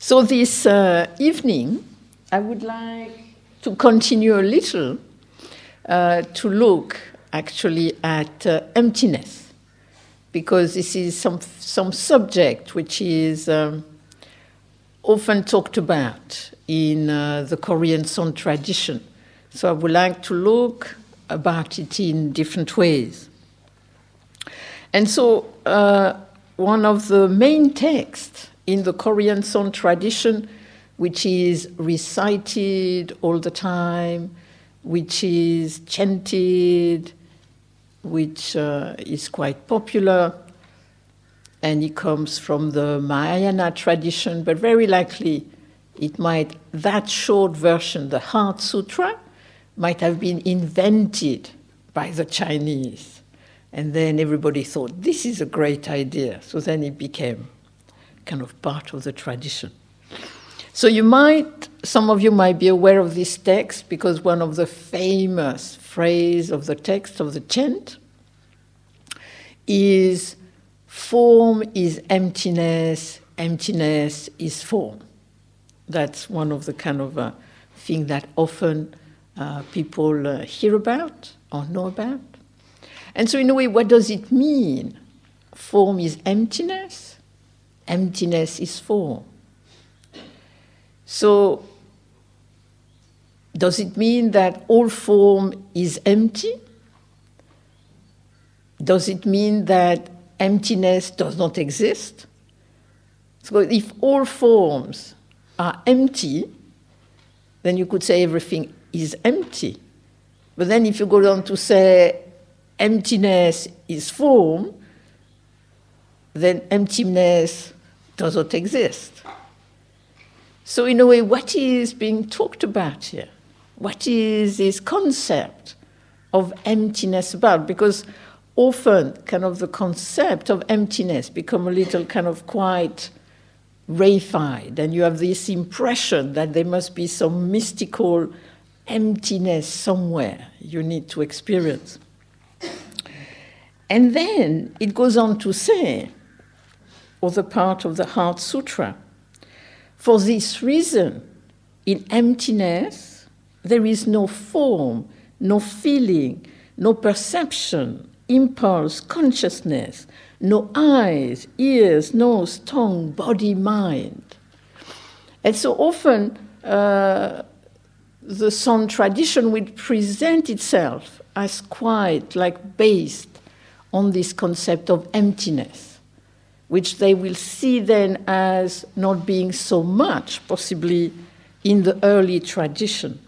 So this uh, evening, I would like to continue a little uh, to look actually at uh, emptiness, because this is some some subject which is um, often talked about in uh, the Korean Son tradition. So I would like to look about it in different ways. And so uh, one of the main texts in the Korean Son tradition, which is recited all the time, which is chanted, which uh, is quite popular, and it comes from the Mahayana tradition, but very likely it might, that short version, the Heart Sutra, might have been invented by the Chinese. And then everybody thought, this is a great idea. So then it became kind of part of the tradition. So you might, some of you might be aware of this text because one of the famous phrases of the text of the chant is form is emptiness, emptiness is form. That's one of the kind of uh, thing that often uh, people uh, hear about or know about. And so, in a way, what does it mean? Form is emptiness, emptiness is form. So, does it mean that all form is empty? Does it mean that emptiness does not exist? So, if all forms are empty, then you could say everything is empty. But then, if you go on to say emptiness is form, then emptiness does not exist. So, in a way, what is being talked about here? What is this concept of emptiness about? Because often, kind of the concept of emptiness become a little kind of quite reified, and you have this impression that there must be some mystical emptiness somewhere you need to experience. And then it goes on to say, or the part of the Heart Sutra, for this reason, in emptiness, there is no form, no feeling, no perception, impulse, consciousness, no eyes, ears, nose, tongue, body, mind. And so often, uh, the song tradition will present itself as quite like based on this concept of emptiness, which they will see then as not being so much possibly in the early tradition.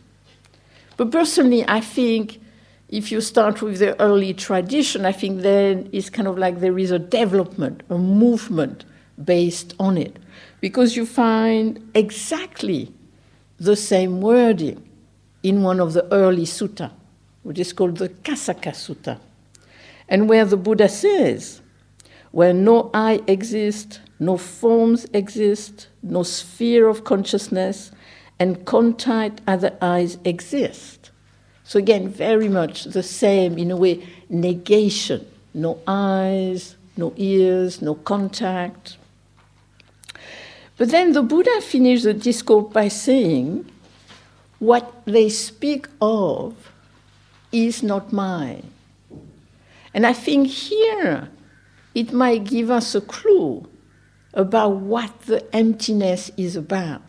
But personally, I think if you start with the early tradition, I think then it's kind of like there is a development, a movement based on it, because you find exactly the same wording in one of the early sutta, which is called the Kasaka Sutta, and where the Buddha says, where no I exists, no forms exist, no sphere of consciousness, and contact other eyes exist. So, again, very much the same, in a way, negation no eyes, no ears, no contact. But then the Buddha finished the discourse by saying, what they speak of is not mine. And I think here it might give us a clue about what the emptiness is about.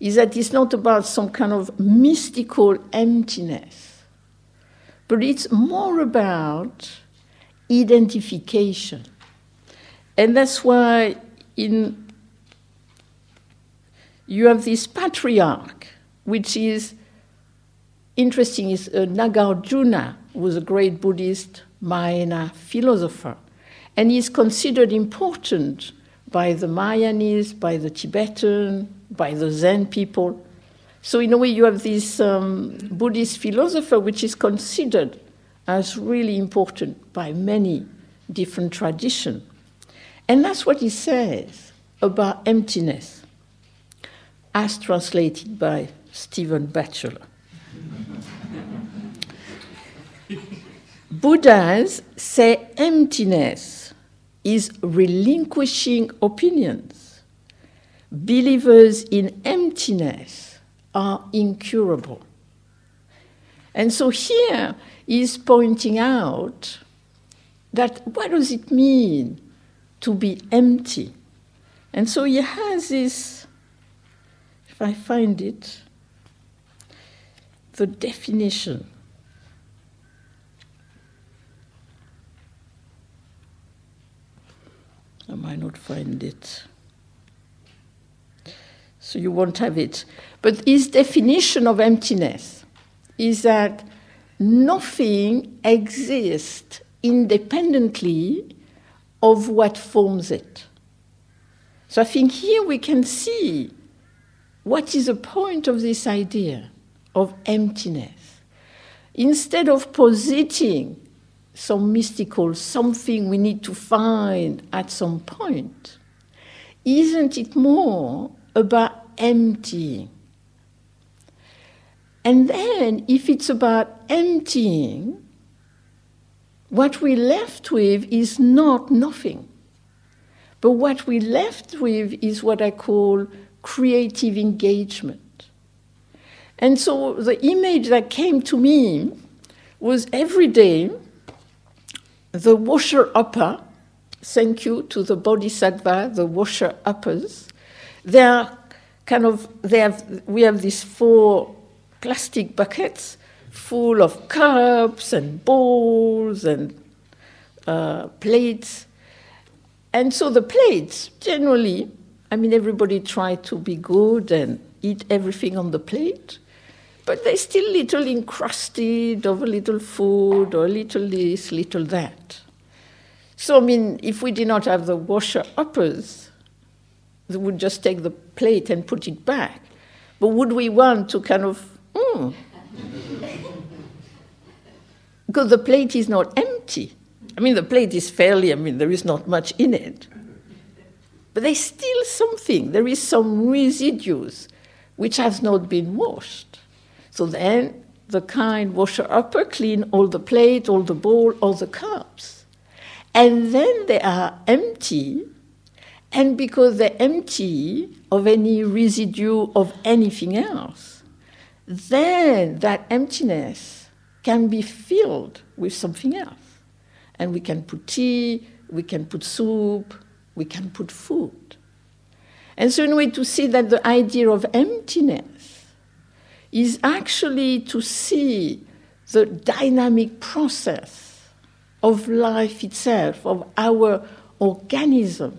Is that it's not about some kind of mystical emptiness, but it's more about identification. And that's why in you have this patriarch which is interesting, is uh, Nagarjuna, who was a great Buddhist Mahayana philosopher, and is considered important by the Mahayanis, by the Tibetan, by the Zen people. So, in a way, you have this um, Buddhist philosopher which is considered as really important by many different traditions. And that's what he says about emptiness, as translated by Stephen Batchelor. Buddhas say emptiness is relinquishing opinions, believers in emptiness are incurable. And so here he's pointing out that what does it mean to be empty? And so he has this, if I find it, the definition. I might not find it. So you won't have it. But his definition of emptiness is that nothing exists independently of what forms it. So I think here we can see what is the point of this idea of emptiness. Instead of positing some mystical something we need to find at some point, isn't it more about emptying? And then, if it's about emptying, what we're left with is not nothing. But what we're left with is what I call creative engagement. And so the image that came to me was every day the washer upper, thank you to the Bodhisattva, the washer uppers, they are kind of, they have, we have these four plastic buckets full of cups and bowls and uh, plates. And so the plates, generally, I mean, everybody try to be good and eat everything on the plate, but they're still little encrusted of a little food or a little this, little that. So, I mean, if we did not have the washer uppers, they would just take the plate and put it back. But would we want to kind of, hmm, because the plate is not empty. I mean, the plate is fairly, I mean, there is not much in it. But there's still something, there is some residues which has not been washed. So then the kind washer upper clean all the plate, all the bowl, all the cups. And then they are empty, and because they're empty of any residue of anything else, then that emptiness can be filled with something else. And we can put tea, we can put soup, we can put food. And so, in a way, to see that the idea of emptiness is actually to see the dynamic process of life itself, of our organism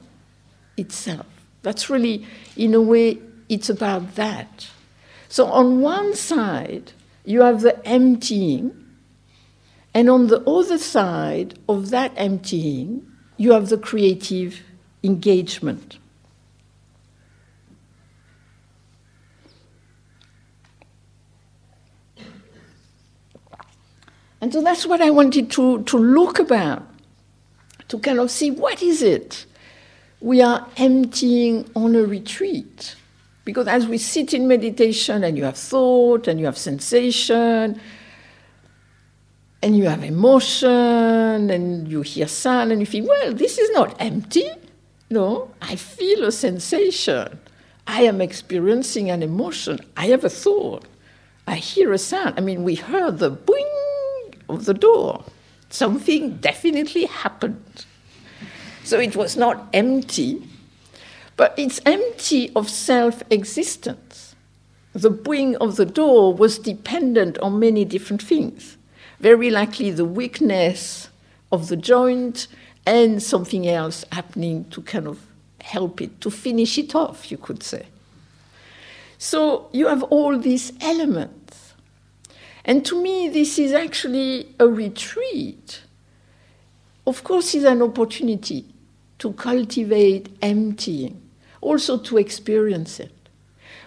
itself. That's really, in a way, it's about that. So, on one side, you have the emptying, and on the other side of that emptying, you have the creative engagement. And so that's what I wanted to, to look about, to kind of see what is it we are emptying on a retreat. Because as we sit in meditation and you have thought and you have sensation and you have emotion and you hear sound and you feel, well, this is not empty. No, I feel a sensation. I am experiencing an emotion. I have a thought. I hear a sound. I mean, we heard the boing of the door. Something definitely happened. So it was not empty, but it's empty of self existence. The boing of the door was dependent on many different things. Very likely the weakness of the joint and something else happening to kind of help it, to finish it off, you could say. So you have all these elements. And to me, this is actually a retreat. Of course, it's an opportunity to cultivate emptying also to experience it,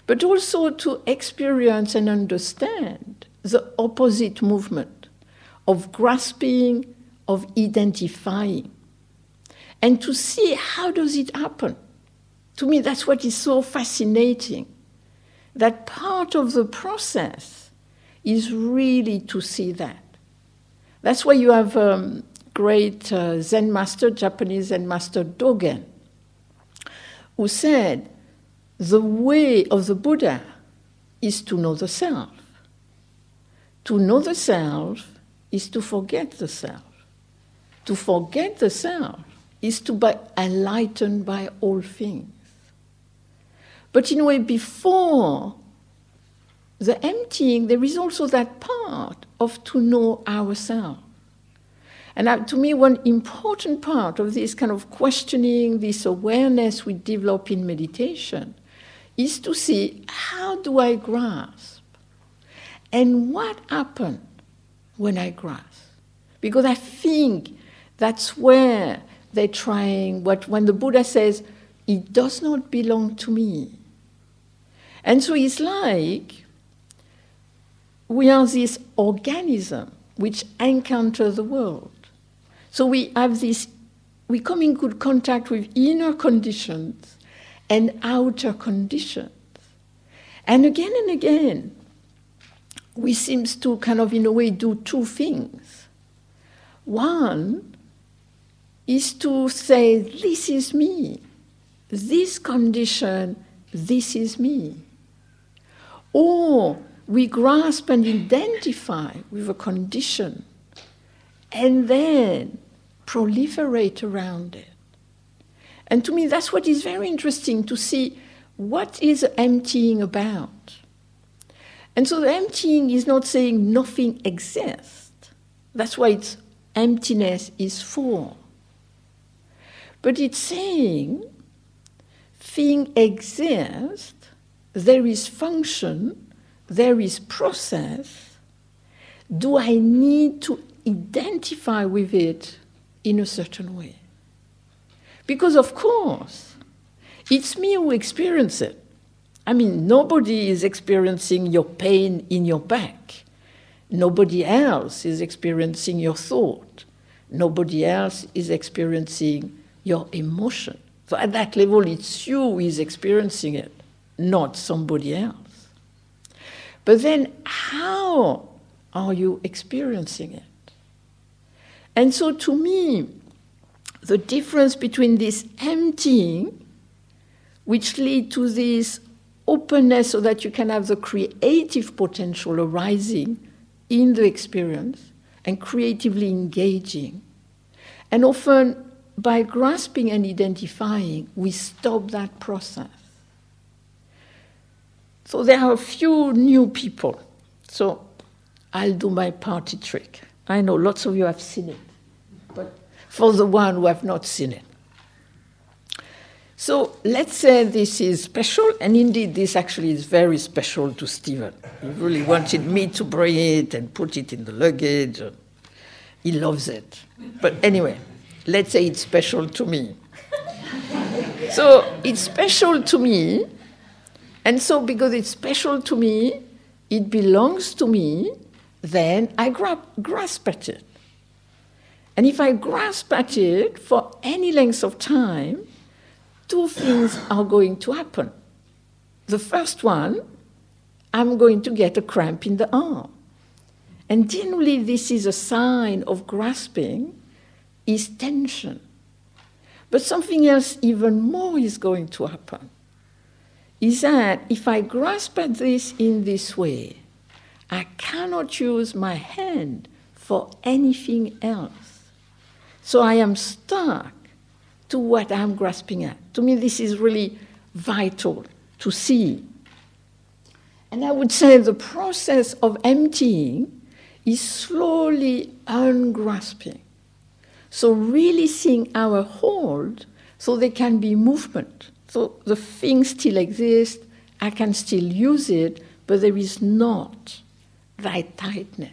but also to experience and understand the opposite movement of grasping, of identifying, and to see how does it happen. To me, that's what is so fascinating. That part of the process is really to see that. That's why you have um, great uh, Zen master, Japanese Zen master Dogen, who said, the way of the Buddha is to know the self. To know the self is to forget the self. To forget the self is to be enlightened by all things. But in a way, before the emptying, there is also that part of to know ourselves. And to me, one important part of this kind of questioning, this awareness we develop in meditation, is to see how do I grasp? And what happened when I grasp? Because I think that's where they're trying, what, when the Buddha says, it does not belong to me. And so it's like we are this organism which encounter the world. So we have this, we come in good contact with inner conditions and outer conditions. And again and again, we seem to kind of, in a way, do two things. One is to say, This is me. This condition, this is me. Or we grasp and identify with a condition and then proliferate around it. And to me, that's what is very interesting to see what is emptying about. And so the emptying is not saying nothing exists. That's why it's emptiness is for. But it's saying thing exists, there is function, there is process. Do I need to identify with it in a certain way? Because, of course, it's me who experience it. I mean, nobody is experiencing your pain in your back. Nobody else is experiencing your thought. Nobody else is experiencing your emotion. So at that level, it's you who is experiencing it, not somebody else. But then, how are you experiencing it? And so, to me, the difference between this emptying, which lead to this openness so that you can have the creative potential arising in the experience and creatively engaging. And often, by grasping and identifying, we stop that process. So, there are a few new people. So, I'll do my party trick. I know lots of you have seen it, but for the one who have not seen it. So let's say this is special, and indeed this actually is very special to Stephen. He really wanted me to bring it and put it in the luggage. He loves it. But anyway, let's say it's special to me. so it's special to me, and so because it's special to me, it belongs to me, then I grab, grasp at it. And if I grasp at it for any length of time, two things are going to happen. The first one, I'm going to get a cramp in the arm. And generally, this is a sign of grasping, is tension. But something else, even more, is going to happen. Is that if I grasp at this in this way, I cannot use my hand for anything else. So I am stuck to what I'm grasping at. To me, this is really vital to see. And I would say the process of emptying is slowly ungrasping. So, really seeing our hold so there can be movement. So, the thing still exists, I can still use it, but there is not that tightness.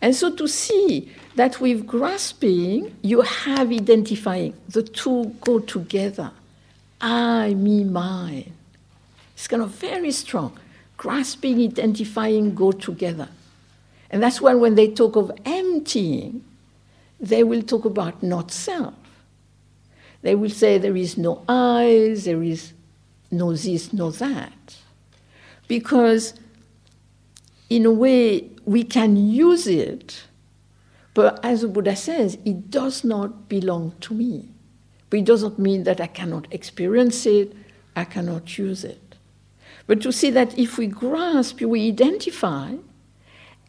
And so to see that with grasping, you have identifying. The two go together. I, me, mine. It's kind of very strong. Grasping, identifying go together. And that's why when they talk of emptying, they will talk about not self. They will say there is no I, there is no this, no that. Because, in a way, we can use it, but as the Buddha says, it does not belong to me. But it doesn't mean that I cannot experience it, I cannot use it. But to see that if we grasp, we identify,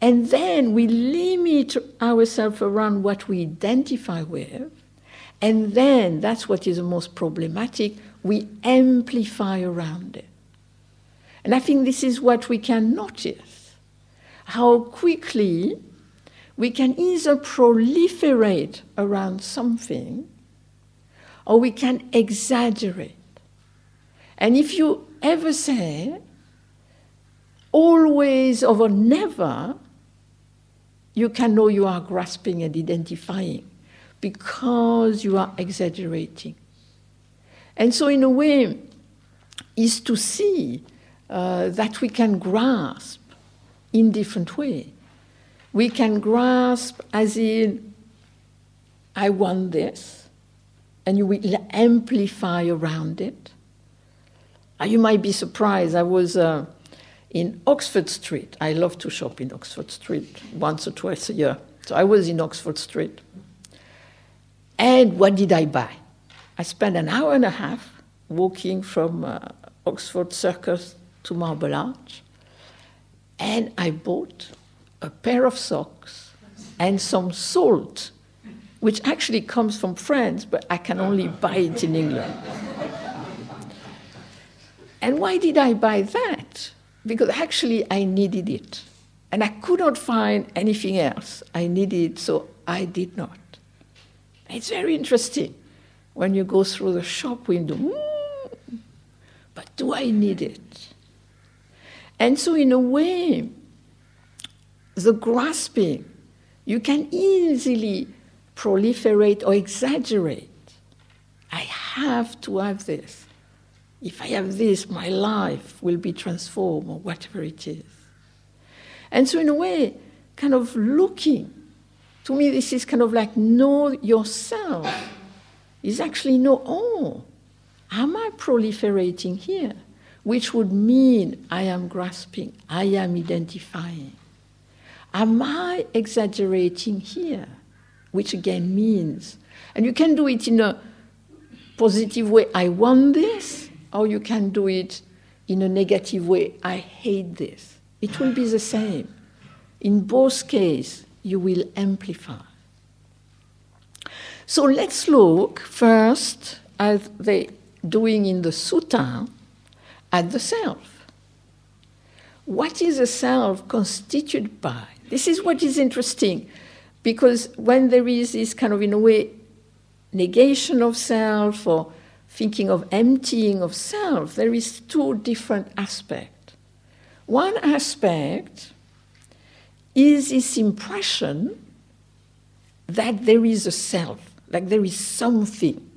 and then we limit ourselves around what we identify with, and then that's what is the most problematic, we amplify around it. And I think this is what we can notice how quickly we can either proliferate around something or we can exaggerate. And if you ever say always or never, you can know you are grasping and identifying because you are exaggerating. And so, in a way, is to see uh, that we can grasp in different way. We can grasp as in, I want this, and you will amplify around it. Uh, you might be surprised. I was uh, in Oxford Street. I love to shop in Oxford Street once or twice a year. So I was in Oxford Street. And what did I buy? I spent an hour and a half walking from uh, Oxford Circus to Marble Arch, and I bought a pair of socks and some salt, which actually comes from France, but I can only buy it in England. and why did I buy that? Because actually I needed it. And I could not find anything else. I needed so I did not. It's very interesting when you go through the shop window. Mm, but do I need it? And so, in a way, the grasping, you can easily proliferate or exaggerate. I have to have this. If I have this, my life will be transformed, or whatever it is. And so, in a way, kind of looking, to me, this is kind of like know yourself, is actually know, oh, am I proliferating here? which would mean I am grasping, I am identifying. Am I exaggerating here? Which again means, and you can do it in a positive way, I want this, or you can do it in a negative way, I hate this. It will be the same. In both cases, you will amplify. So let's look first as they doing in the sutta at the self. What is a self constituted by? This is what is interesting, because when there is this kind of, in a way, negation of self or thinking of emptying of self, there is two different aspects. One aspect is this impression that there is a self, like there is something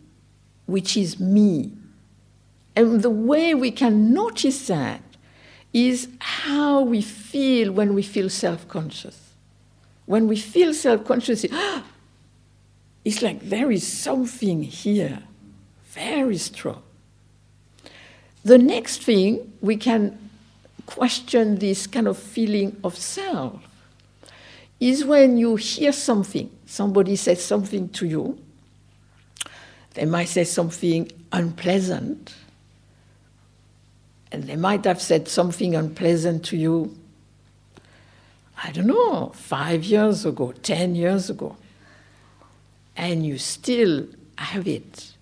which is me, and the way we can notice that is how we feel when we feel self conscious. When we feel self conscious, it's like there is something here very strong. The next thing, we can question this kind of feeling of self is when you hear something, somebody says something to you, they might say something unpleasant and they might have said something unpleasant to you, I don't know, five years ago, ten years ago, and you still have it.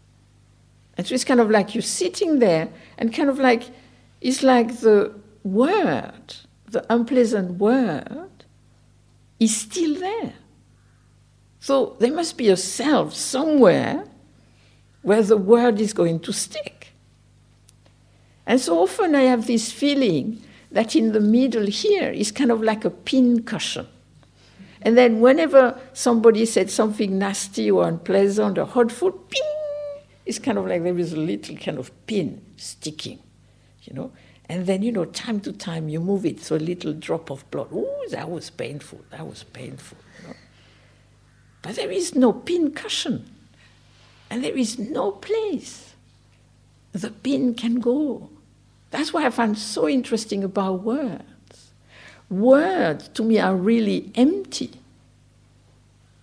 And so it's kind of like you're sitting there, and kind of like it's like the word, the unpleasant word, is still there. So there must be a self somewhere where the word is going to stick. And so often I have this feeling that in the middle here is kind of like a pin cushion. And then whenever somebody said something nasty or unpleasant or hurtful, ping, it's kind of like there is a little kind of pin sticking, you know. And then, you know, time to time you move it, so a little drop of blood. Oh, that was painful, that was painful, you know. But there is no pin cushion, and there is no place the pin can go. That's why I find so interesting about words. Words, to me, are really empty.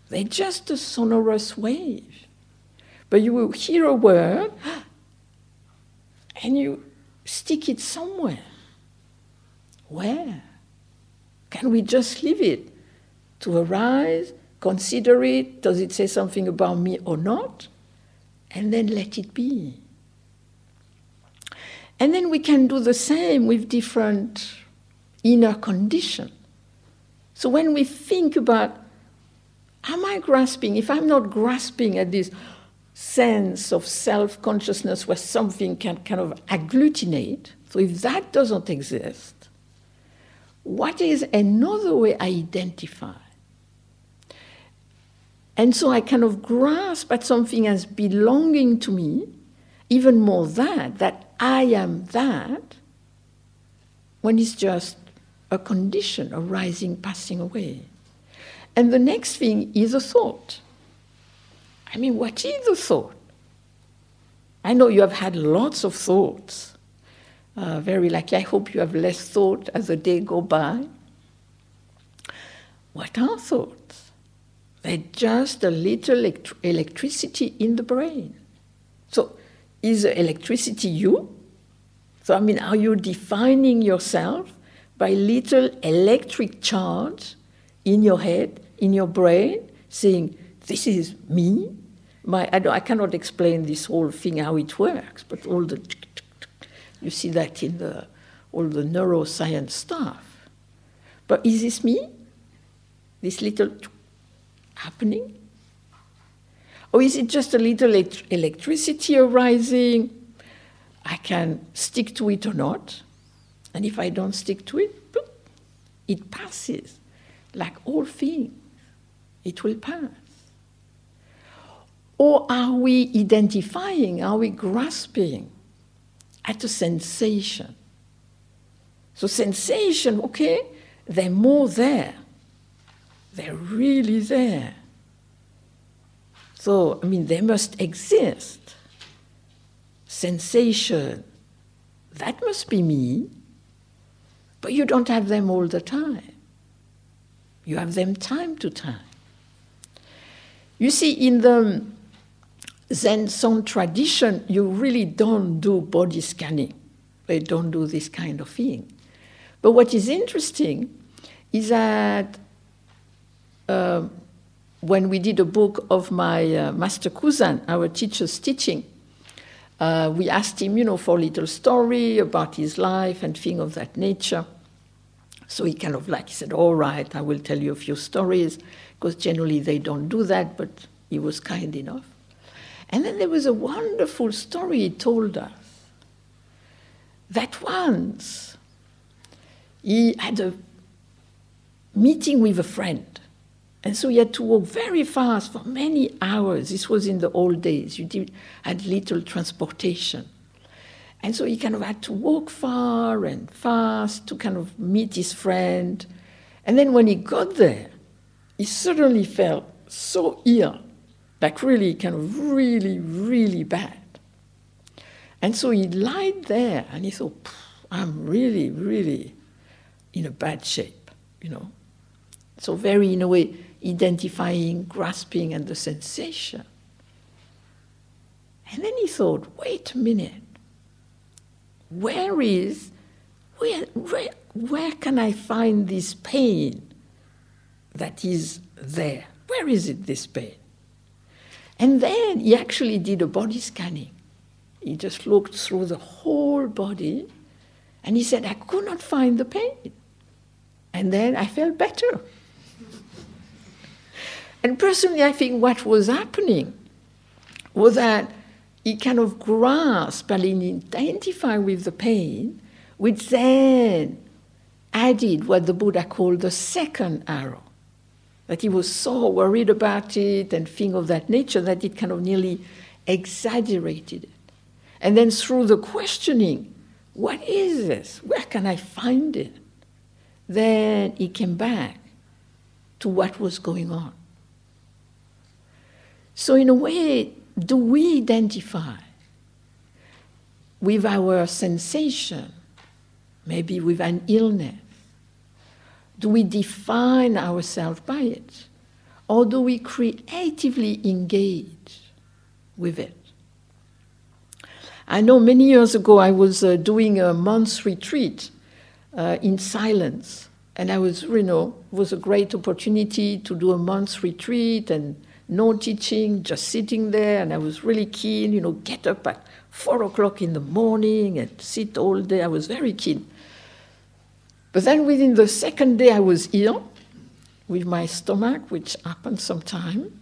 They're just a sonorous wave. But you will hear a word, and you stick it somewhere. Where? Can we just leave it to arise, consider it? Does it say something about me or not? And then let it be. And then we can do the same with different inner conditions. So when we think about, am I grasping? If I'm not grasping at this sense of self consciousness where something can kind of agglutinate, so if that doesn't exist, what is another way I identify? And so I kind of grasp at something as belonging to me, even more that, that I am that, when it's just a condition arising, passing away. And the next thing is a thought. I mean, what is a thought? I know you have had lots of thoughts. Uh, very likely, I hope you have less thought as the day go by. What are thoughts? They're just a little elect- electricity in the brain. So, is electricity you? So, I mean, are you defining yourself by little electric charge in your head, in your brain, saying, This is me? My, I, I cannot explain this whole thing how it works, but all the you see that in the all the neuroscience stuff. But is this me? This little happening? Or is it just a little electricity arising? I can stick to it or not. And if I don't stick to it, it passes. Like all things, it will pass. Or are we identifying, are we grasping at a sensation? So, sensation, okay, they're more there. They're really there. So, I mean, they must exist. Sensation, that must be me. But you don't have them all the time. You have them time to time. You see, in the Zen Son tradition, you really don't do body scanning. They don't do this kind of thing. But what is interesting is that uh, when we did a book of my uh, Master Kusan, our teacher's teaching, uh, we asked him, you know, for a little story about his life and things of that nature. So he kind of like, he said, all right, I will tell you a few stories, because generally they don't do that, but he was kind enough. And then there was a wonderful story he told us that once he had a meeting with a friend. And so he had to walk very fast for many hours. This was in the old days. You did, had little transportation. And so he kind of had to walk far and fast to kind of meet his friend. And then when he got there, he suddenly felt so ill, like really kind of really, really bad. And so he lied there and he thought, I'm really, really in a bad shape, you know. So very, in a way, identifying, grasping, and the sensation. And then he thought, wait a minute, where is, where, where, where can I find this pain that is there? Where is it, this pain? And then he actually did a body scanning. He just looked through the whole body and he said, I could not find the pain. And then I felt better. And personally, I think what was happening was that he kind of grasped and identified with the pain, which then added what the Buddha called the second arrow. That he was so worried about it and things of that nature that it kind of nearly exaggerated it. And then through the questioning, what is this? Where can I find it? Then he came back to what was going on. So, in a way, do we identify with our sensation, maybe with an illness? Do we define ourselves by it? Or do we creatively engage with it? I know many years ago I was uh, doing a month's retreat uh, in silence, and I was, you know, was a great opportunity to do a month's retreat and no teaching, just sitting there, and I was really keen, you know, get up at four o'clock in the morning and sit all day. I was very keen. But then within the second day, I was ill with my stomach, which happened sometime.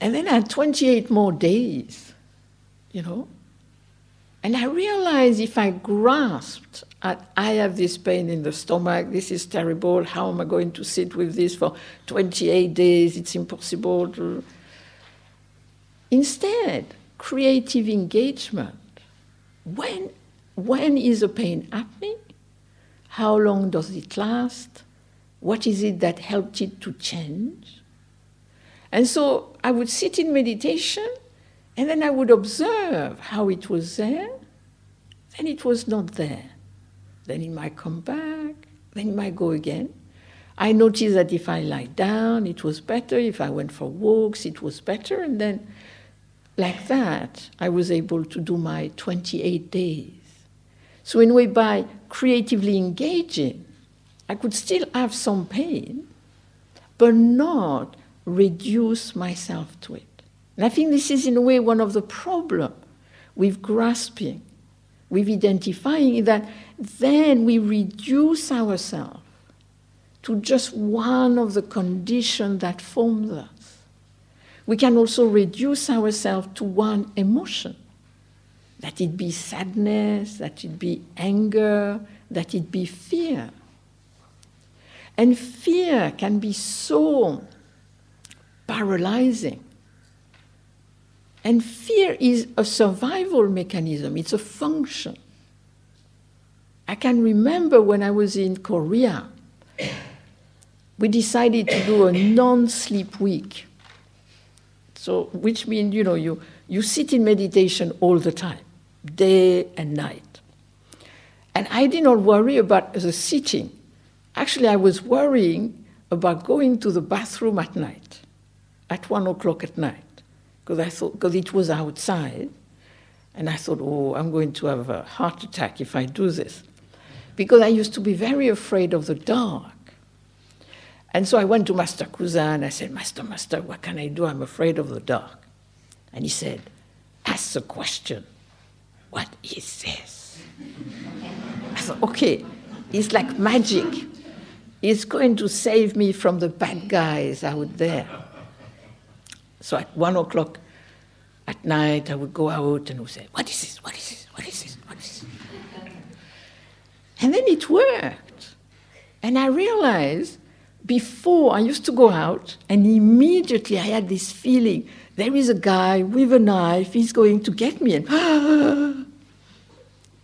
And then I had 28 more days, you know. And I realized if I grasped at, I have this pain in the stomach, this is terrible, how am I going to sit with this for 28 days? It's impossible. To... Instead, creative engagement. When, when is the pain happening? How long does it last? What is it that helped it to change? And so I would sit in meditation and then I would observe how it was there, then it was not there. Then it might come back, then it might go again. I noticed that if I lie down, it was better. If I went for walks, it was better. And then, like that, I was able to do my 28 days. So, in a way, by creatively engaging, I could still have some pain, but not reduce myself to it. And I think this is, in a way, one of the problems with grasping, with identifying that then we reduce ourselves to just one of the conditions that forms us. We can also reduce ourselves to one emotion, that it be sadness, that it be anger, that it be fear. And fear can be so paralyzing and fear is a survival mechanism, it's a function. I can remember when I was in Korea, we decided to do a non sleep week. So, which means, you know, you, you sit in meditation all the time, day and night. And I did not worry about the sitting. Actually, I was worrying about going to the bathroom at night, at one o'clock at night because I thought because it was outside, and I thought, oh, I'm going to have a heart attack if I do this, because I used to be very afraid of the dark. And so I went to Master and I said, Master, Master, what can I do? I'm afraid of the dark. And he said, Ask the question, what is this? I thought, okay, it's like magic. It's going to save me from the bad guys out there. So at one o'clock at night, I would go out and would say, What is this? What is this? What is this? What is this? And then it worked. And I realized before I used to go out, and immediately I had this feeling there is a guy with a knife, he's going to get me. And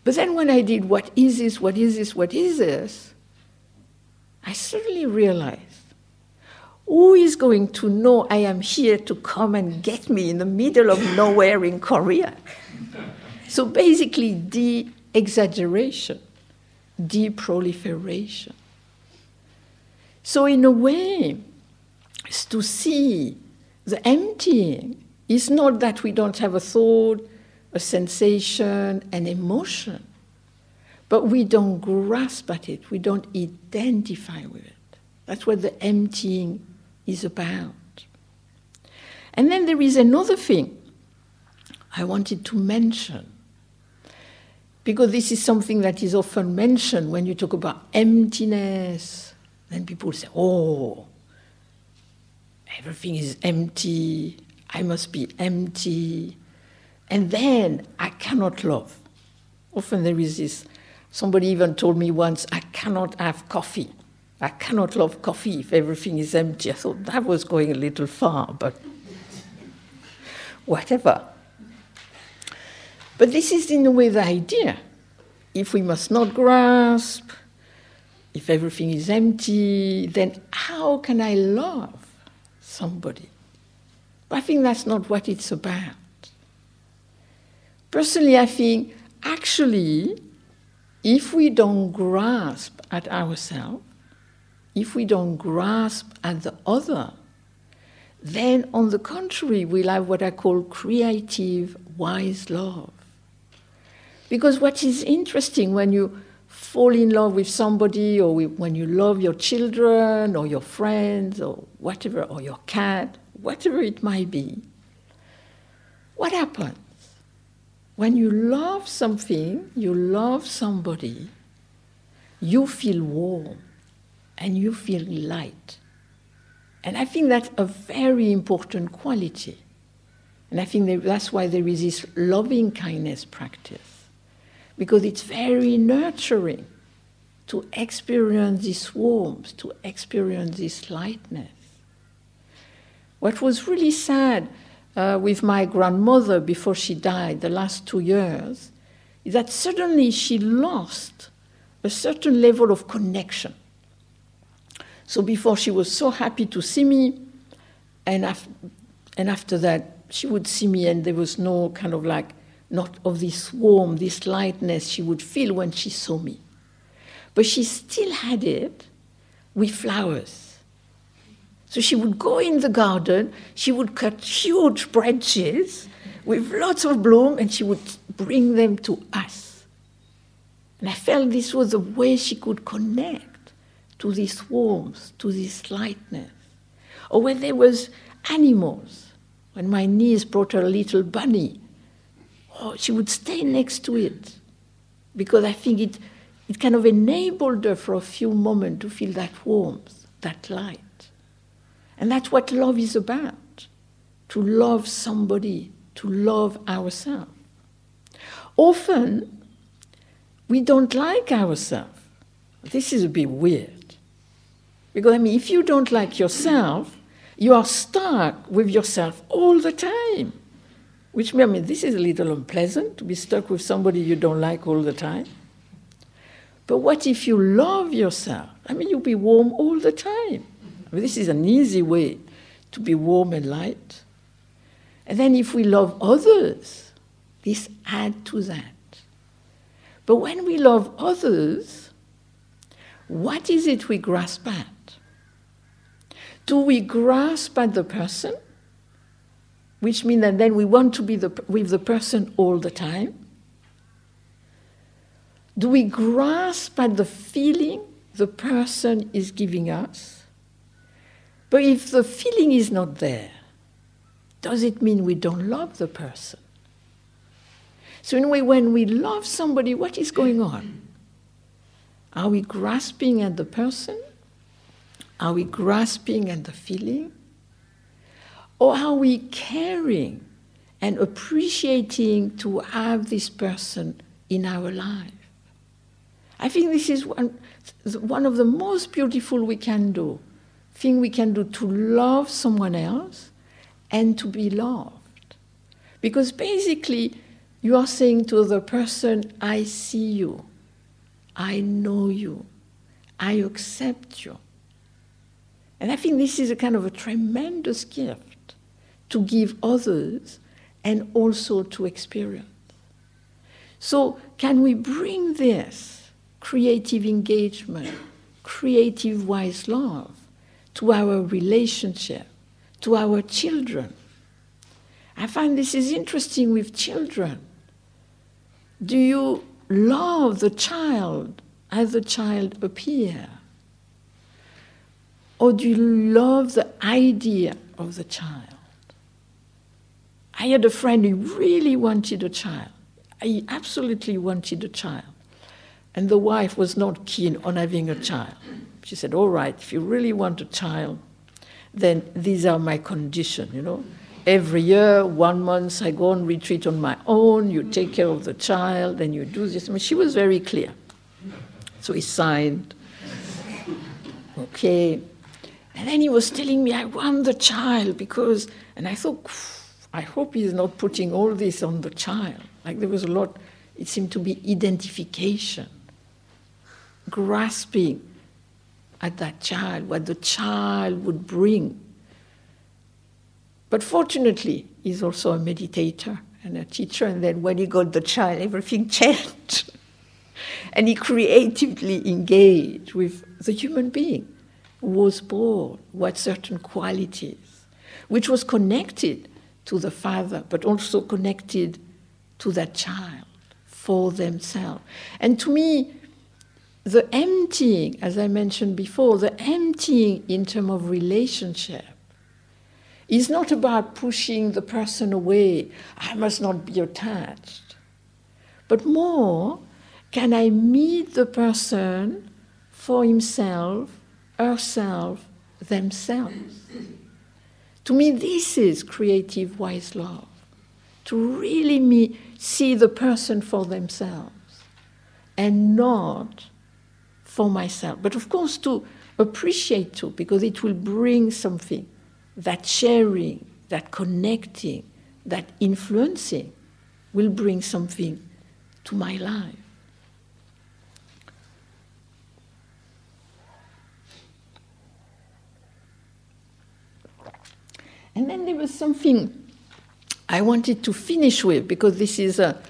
but then when I did, What is this? What is this? What is this? I suddenly realized who is going to know I am here to come and get me in the middle of nowhere in Korea? So basically, de exaggeration, de proliferation. So, in a way, to see the emptying is not that we don't have a thought, a sensation, an emotion, but we don't grasp at it, we don't identify with it. That's what the emptying is about. And then there is another thing I wanted to mention, because this is something that is often mentioned when you talk about emptiness. Then people say, oh, everything is empty, I must be empty, and then I cannot love. Often there is this, somebody even told me once, I cannot have coffee. I cannot love coffee if everything is empty. I thought that was going a little far, but whatever. But this is, in a way, the idea. If we must not grasp, if everything is empty, then how can I love somebody? But I think that's not what it's about. Personally, I think actually, if we don't grasp at ourselves, if we don't grasp at the other, then on the contrary, we'll have what I call creative, wise love. Because what is interesting when you fall in love with somebody, or when you love your children, or your friends, or whatever, or your cat, whatever it might be, what happens? When you love something, you love somebody, you feel warm and you feel light. And I think that's a very important quality. And I think that's why there is this loving kindness practice, because it's very nurturing to experience this warmth, to experience this lightness. What was really sad uh, with my grandmother before she died, the last two years, is that suddenly she lost a certain level of connection. So before she was so happy to see me, and, af- and after that she would see me, and there was no kind of like, not of this warmth, this lightness she would feel when she saw me. But she still had it with flowers. So she would go in the garden, she would cut huge branches with lots of bloom, and she would bring them to us. And I felt this was a way she could connect to this warmth, to this lightness. Or when there was animals, when my niece brought her little bunny, oh, she would stay next to it because I think it, it kind of enabled her for a few moments to feel that warmth, that light. And that's what love is about to love somebody, to love ourselves. Often, we don't like ourselves. This is a bit weird. Because, I mean, if you don't like yourself, you are stuck with yourself all the time. Which means, I mean, this is a little unpleasant to be stuck with somebody you don't like all the time. But what if you love yourself? I mean, you'll be warm all the time. I mean, this is an easy way to be warm and light. And then if we love others, this adds to that. But when we love others, what is it we grasp at? Do we grasp at the person? Which means that then we want to be the, with the person all the time? Do we grasp at the feeling the person is giving us? But if the feeling is not there, does it mean we don't love the person? So, in a way, when we love somebody, what is going on? Are we grasping at the person? Are we grasping at the feeling? Or are we caring and appreciating to have this person in our life? I think this is one, one of the most beautiful we can do, thing we can do to love someone else and to be loved. Because basically, you are saying to the person, I see you, I know you, I accept you. And I think this is a kind of a tremendous gift to give others and also to experience. So, can we bring this creative engagement, creative wise love to our relationship, to our children? I find this is interesting with children. Do you love the child as the child appears? Or do you love the idea of the child? I had a friend who really wanted a child. He absolutely wanted a child. And the wife was not keen on having a child. She said, All right, if you really want a child, then these are my conditions, you know. Every year, one month, I go on retreat on my own, you take care of the child, and you do this. I mean, she was very clear. So he signed. Okay, and then he was telling me, I want the child because, and I thought, I hope he's not putting all this on the child. Like there was a lot, it seemed to be identification, grasping at that child, what the child would bring. But fortunately, he's also a meditator and a teacher, and then when he got the child, everything changed. and he creatively engaged with the human being who was born, what certain qualities, which was connected to the father, but also connected to that child for themselves. And to me, the emptying, as I mentioned before, the emptying in terms of relationship is not about pushing the person away. I must not be attached. But more, can I meet the person for himself, herself, themselves? to me, this is creative wise love. To really see the person for themselves and not for myself. But of course, to appreciate too, because it will bring something that sharing, that connecting, that influencing will bring something to my life. And then there was something I wanted to finish with because this is a,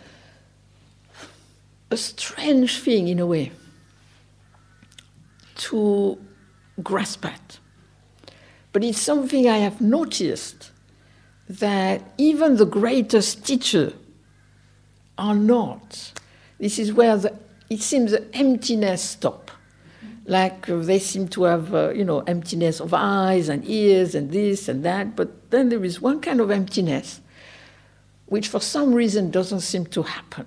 a strange thing in a way to grasp at. But it's something I have noticed that even the greatest teacher are not. This is where the, it seems the emptiness stop. Like uh, they seem to have, uh, you know, emptiness of eyes and ears and this and that. But then there is one kind of emptiness which for some reason doesn't seem to happen.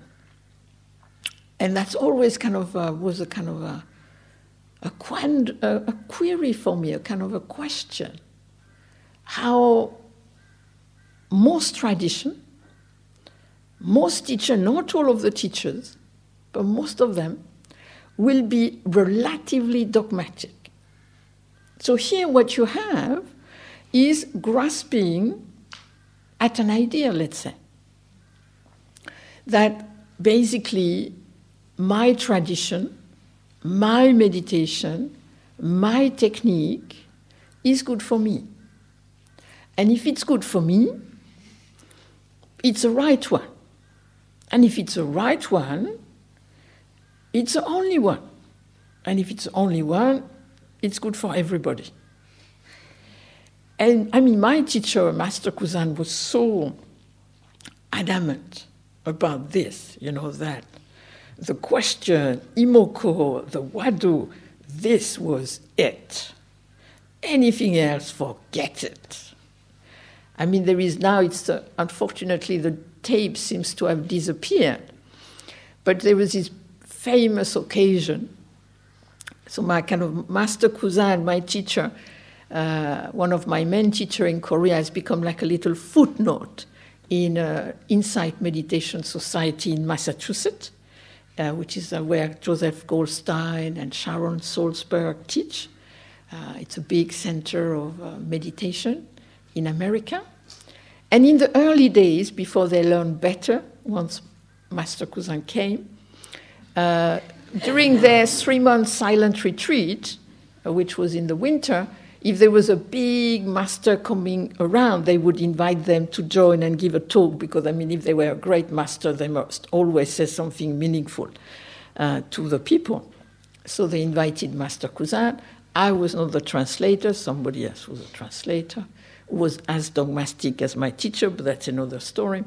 And that's always kind of uh, was a kind of a, a, a, a query for me, a kind of a question. How most tradition, most teachers, not all of the teachers, but most of them, will be relatively dogmatic. So here what you have is grasping at an idea, let's say, that basically my tradition my meditation, my technique is good for me. And if it's good for me, it's the right one. And if it's the right one, it's the only one. And if it's the only one, it's good for everybody. And I mean, my teacher, Master Kusan, was so adamant about this, you know, that the question, Imoko, the hwadu, this was it. Anything else, forget it. I mean, there is now, it's uh, unfortunately, the tape seems to have disappeared. But there was this famous occasion. So, my kind of master Kusan, my teacher, uh, one of my main teacher in Korea, has become like a little footnote in uh, Insight Meditation Society in Massachusetts uh, which is uh, where Joseph Goldstein and Sharon Salzberg teach. Uh, it's a big center of uh, meditation in America. And in the early days, before they learned better, once Master Kusan came, uh, during their three month silent retreat, uh, which was in the winter, if there was a big master coming around, they would invite them to join and give a talk because, I mean, if they were a great master, they must always say something meaningful uh, to the people. So they invited Master Kusan. I was not the translator, somebody else was a translator, who was as dogmatic as my teacher, but that's another story.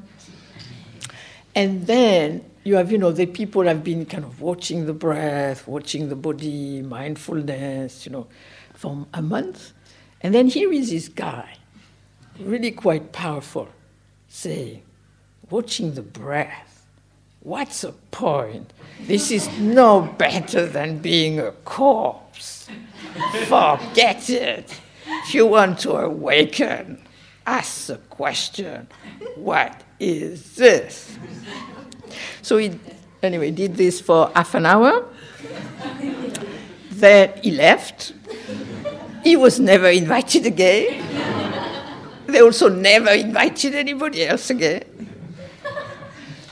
And then you have, you know, the people have been kind of watching the breath, watching the body, mindfulness, you know for a month. And then here is this guy, really quite powerful, saying, watching the breath. What's the point? This is no better than being a corpse. Forget it. If you want to awaken, ask the question what is this? So he, anyway, did this for half an hour. Then he left he was never invited again. They also never invited anybody else again.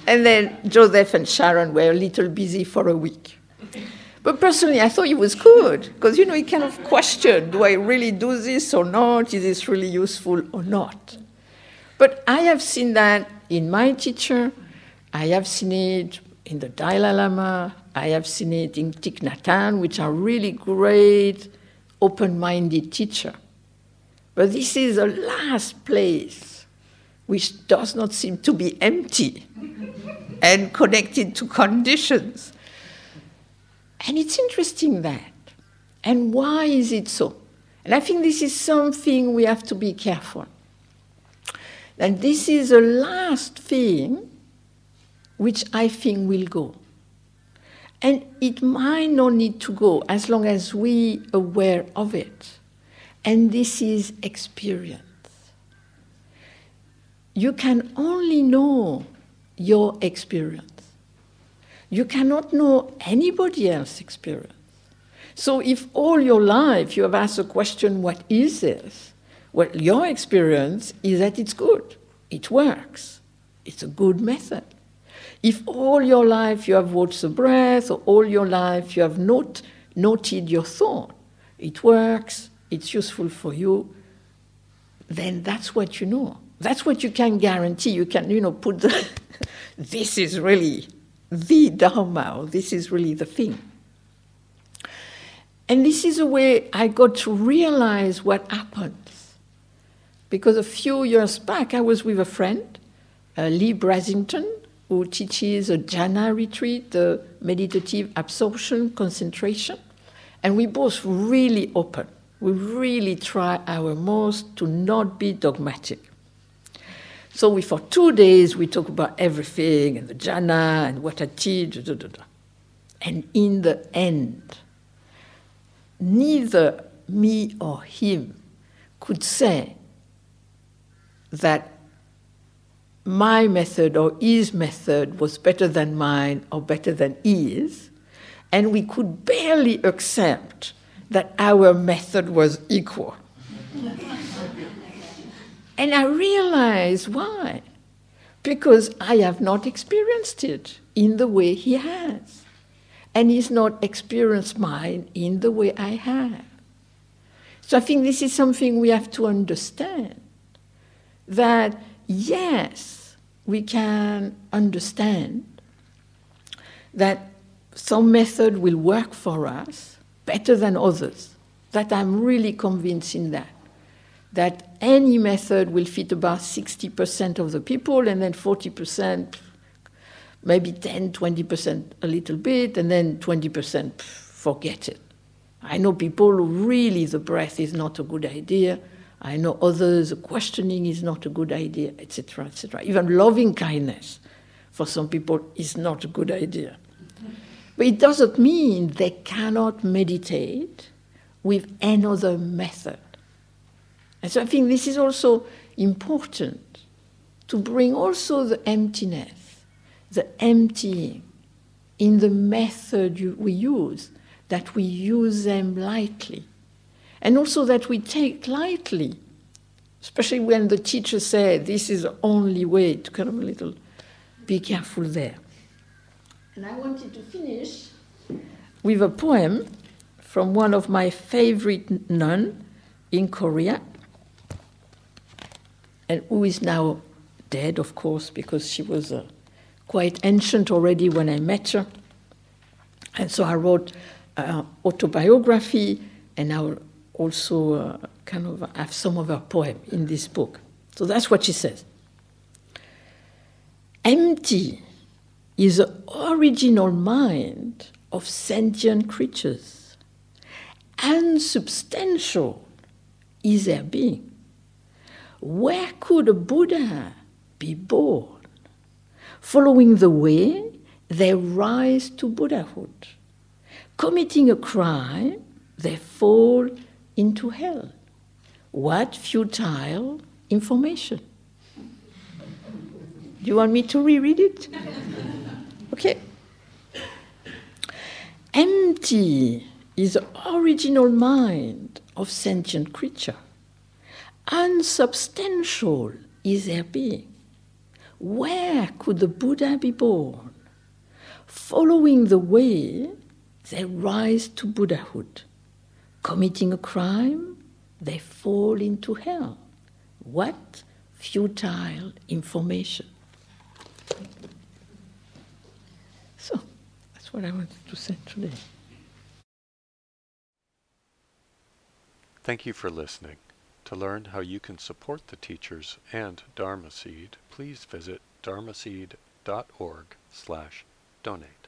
And then Joseph and Sharon were a little busy for a week. But personally, I thought it was good because you know, you kind of question do I really do this or not? Is this really useful or not? But I have seen that in my teacher, I have seen it in the Dalai Lama, I have seen it in Thich Nhat Hanh, which are really great open minded teacher But this is the last place which does not seem to be empty and connected to conditions. And it's interesting that. And why is it so? And I think this is something we have to be careful. And this is the last thing which I think will go. And it might not need to go as long as we are aware of it. And this is experience. You can only know your experience. You cannot know anybody else's experience. So if all your life you have asked the question, what is this? Well, your experience is that it's good. It works. It's a good method. If all your life you have watched the breath, or all your life you have not noted your thought, it works, it's useful for you, then that's what you know. That's what you can guarantee. You can, you know, put the, this is really the Dharma, or this is really the thing. And this is a way I got to realize what happens. Because a few years back, I was with a friend, uh, Leigh Brasington, who teaches a jhana retreat, the meditative absorption concentration. And we both really open. We really try our most to not be dogmatic. So we, for two days, we talk about everything and the jhana and what I teach. Da, da, da. And in the end, neither me or him could say that my method or his method was better than mine or better than his, and we could barely accept that our method was equal. and I realized why. Because I have not experienced it in the way he has. And he's not experienced mine in the way I have. So I think this is something we have to understand. That yes, we can understand that some method will work for us better than others. That I'm really convinced in that. That any method will fit about 60% of the people, and then 40%, maybe 10, 20% a little bit, and then 20% forget it. I know people who really the breath is not a good idea I know others, questioning is not a good idea, etc., etc. Even loving kindness for some people is not a good idea. But it doesn't mean they cannot meditate with another method. And so I think this is also important to bring also the emptiness, the emptying in the method you, we use, that we use them lightly and also that we take lightly, especially when the teacher said this is the only way to kind of a little be careful there. And I wanted to finish with a poem from one of my favorite nun in Korea, and who is now dead, of course, because she was uh, quite ancient already when I met her. And so I wrote uh, autobiography, and now also uh, kind of have some of her poem in this book. So that's what she says. Empty is the original mind of sentient creatures. Unsubstantial is their being. Where could a Buddha be born? Following the way, they rise to Buddhahood. Committing a crime, they fall into hell. What futile information. Do you want me to reread it? Okay. Empty is the original mind of sentient creature. Unsubstantial is their being. Where could the Buddha be born? Following the way, they rise to Buddhahood committing a crime, they fall into hell. What futile information. So, that's what I wanted to say today. Thank you for listening. To learn how you can support the teachers and Dharma Seed, please visit dharmaseed.org slash donate.